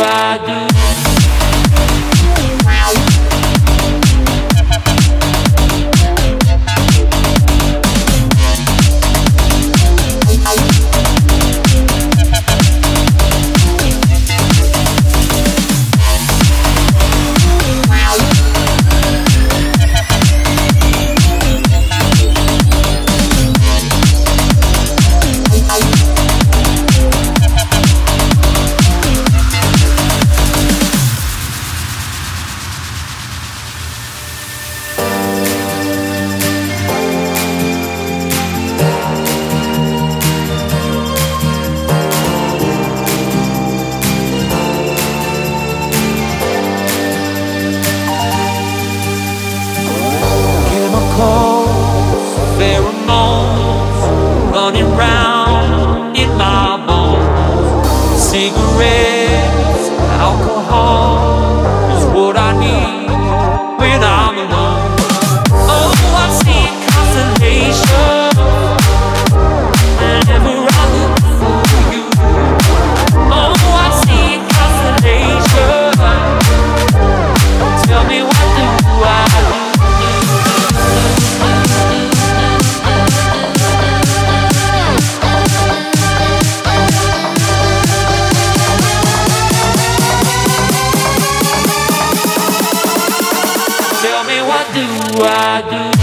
I running round in my bones. Cigarettes, alcohol is what I need. abençoado.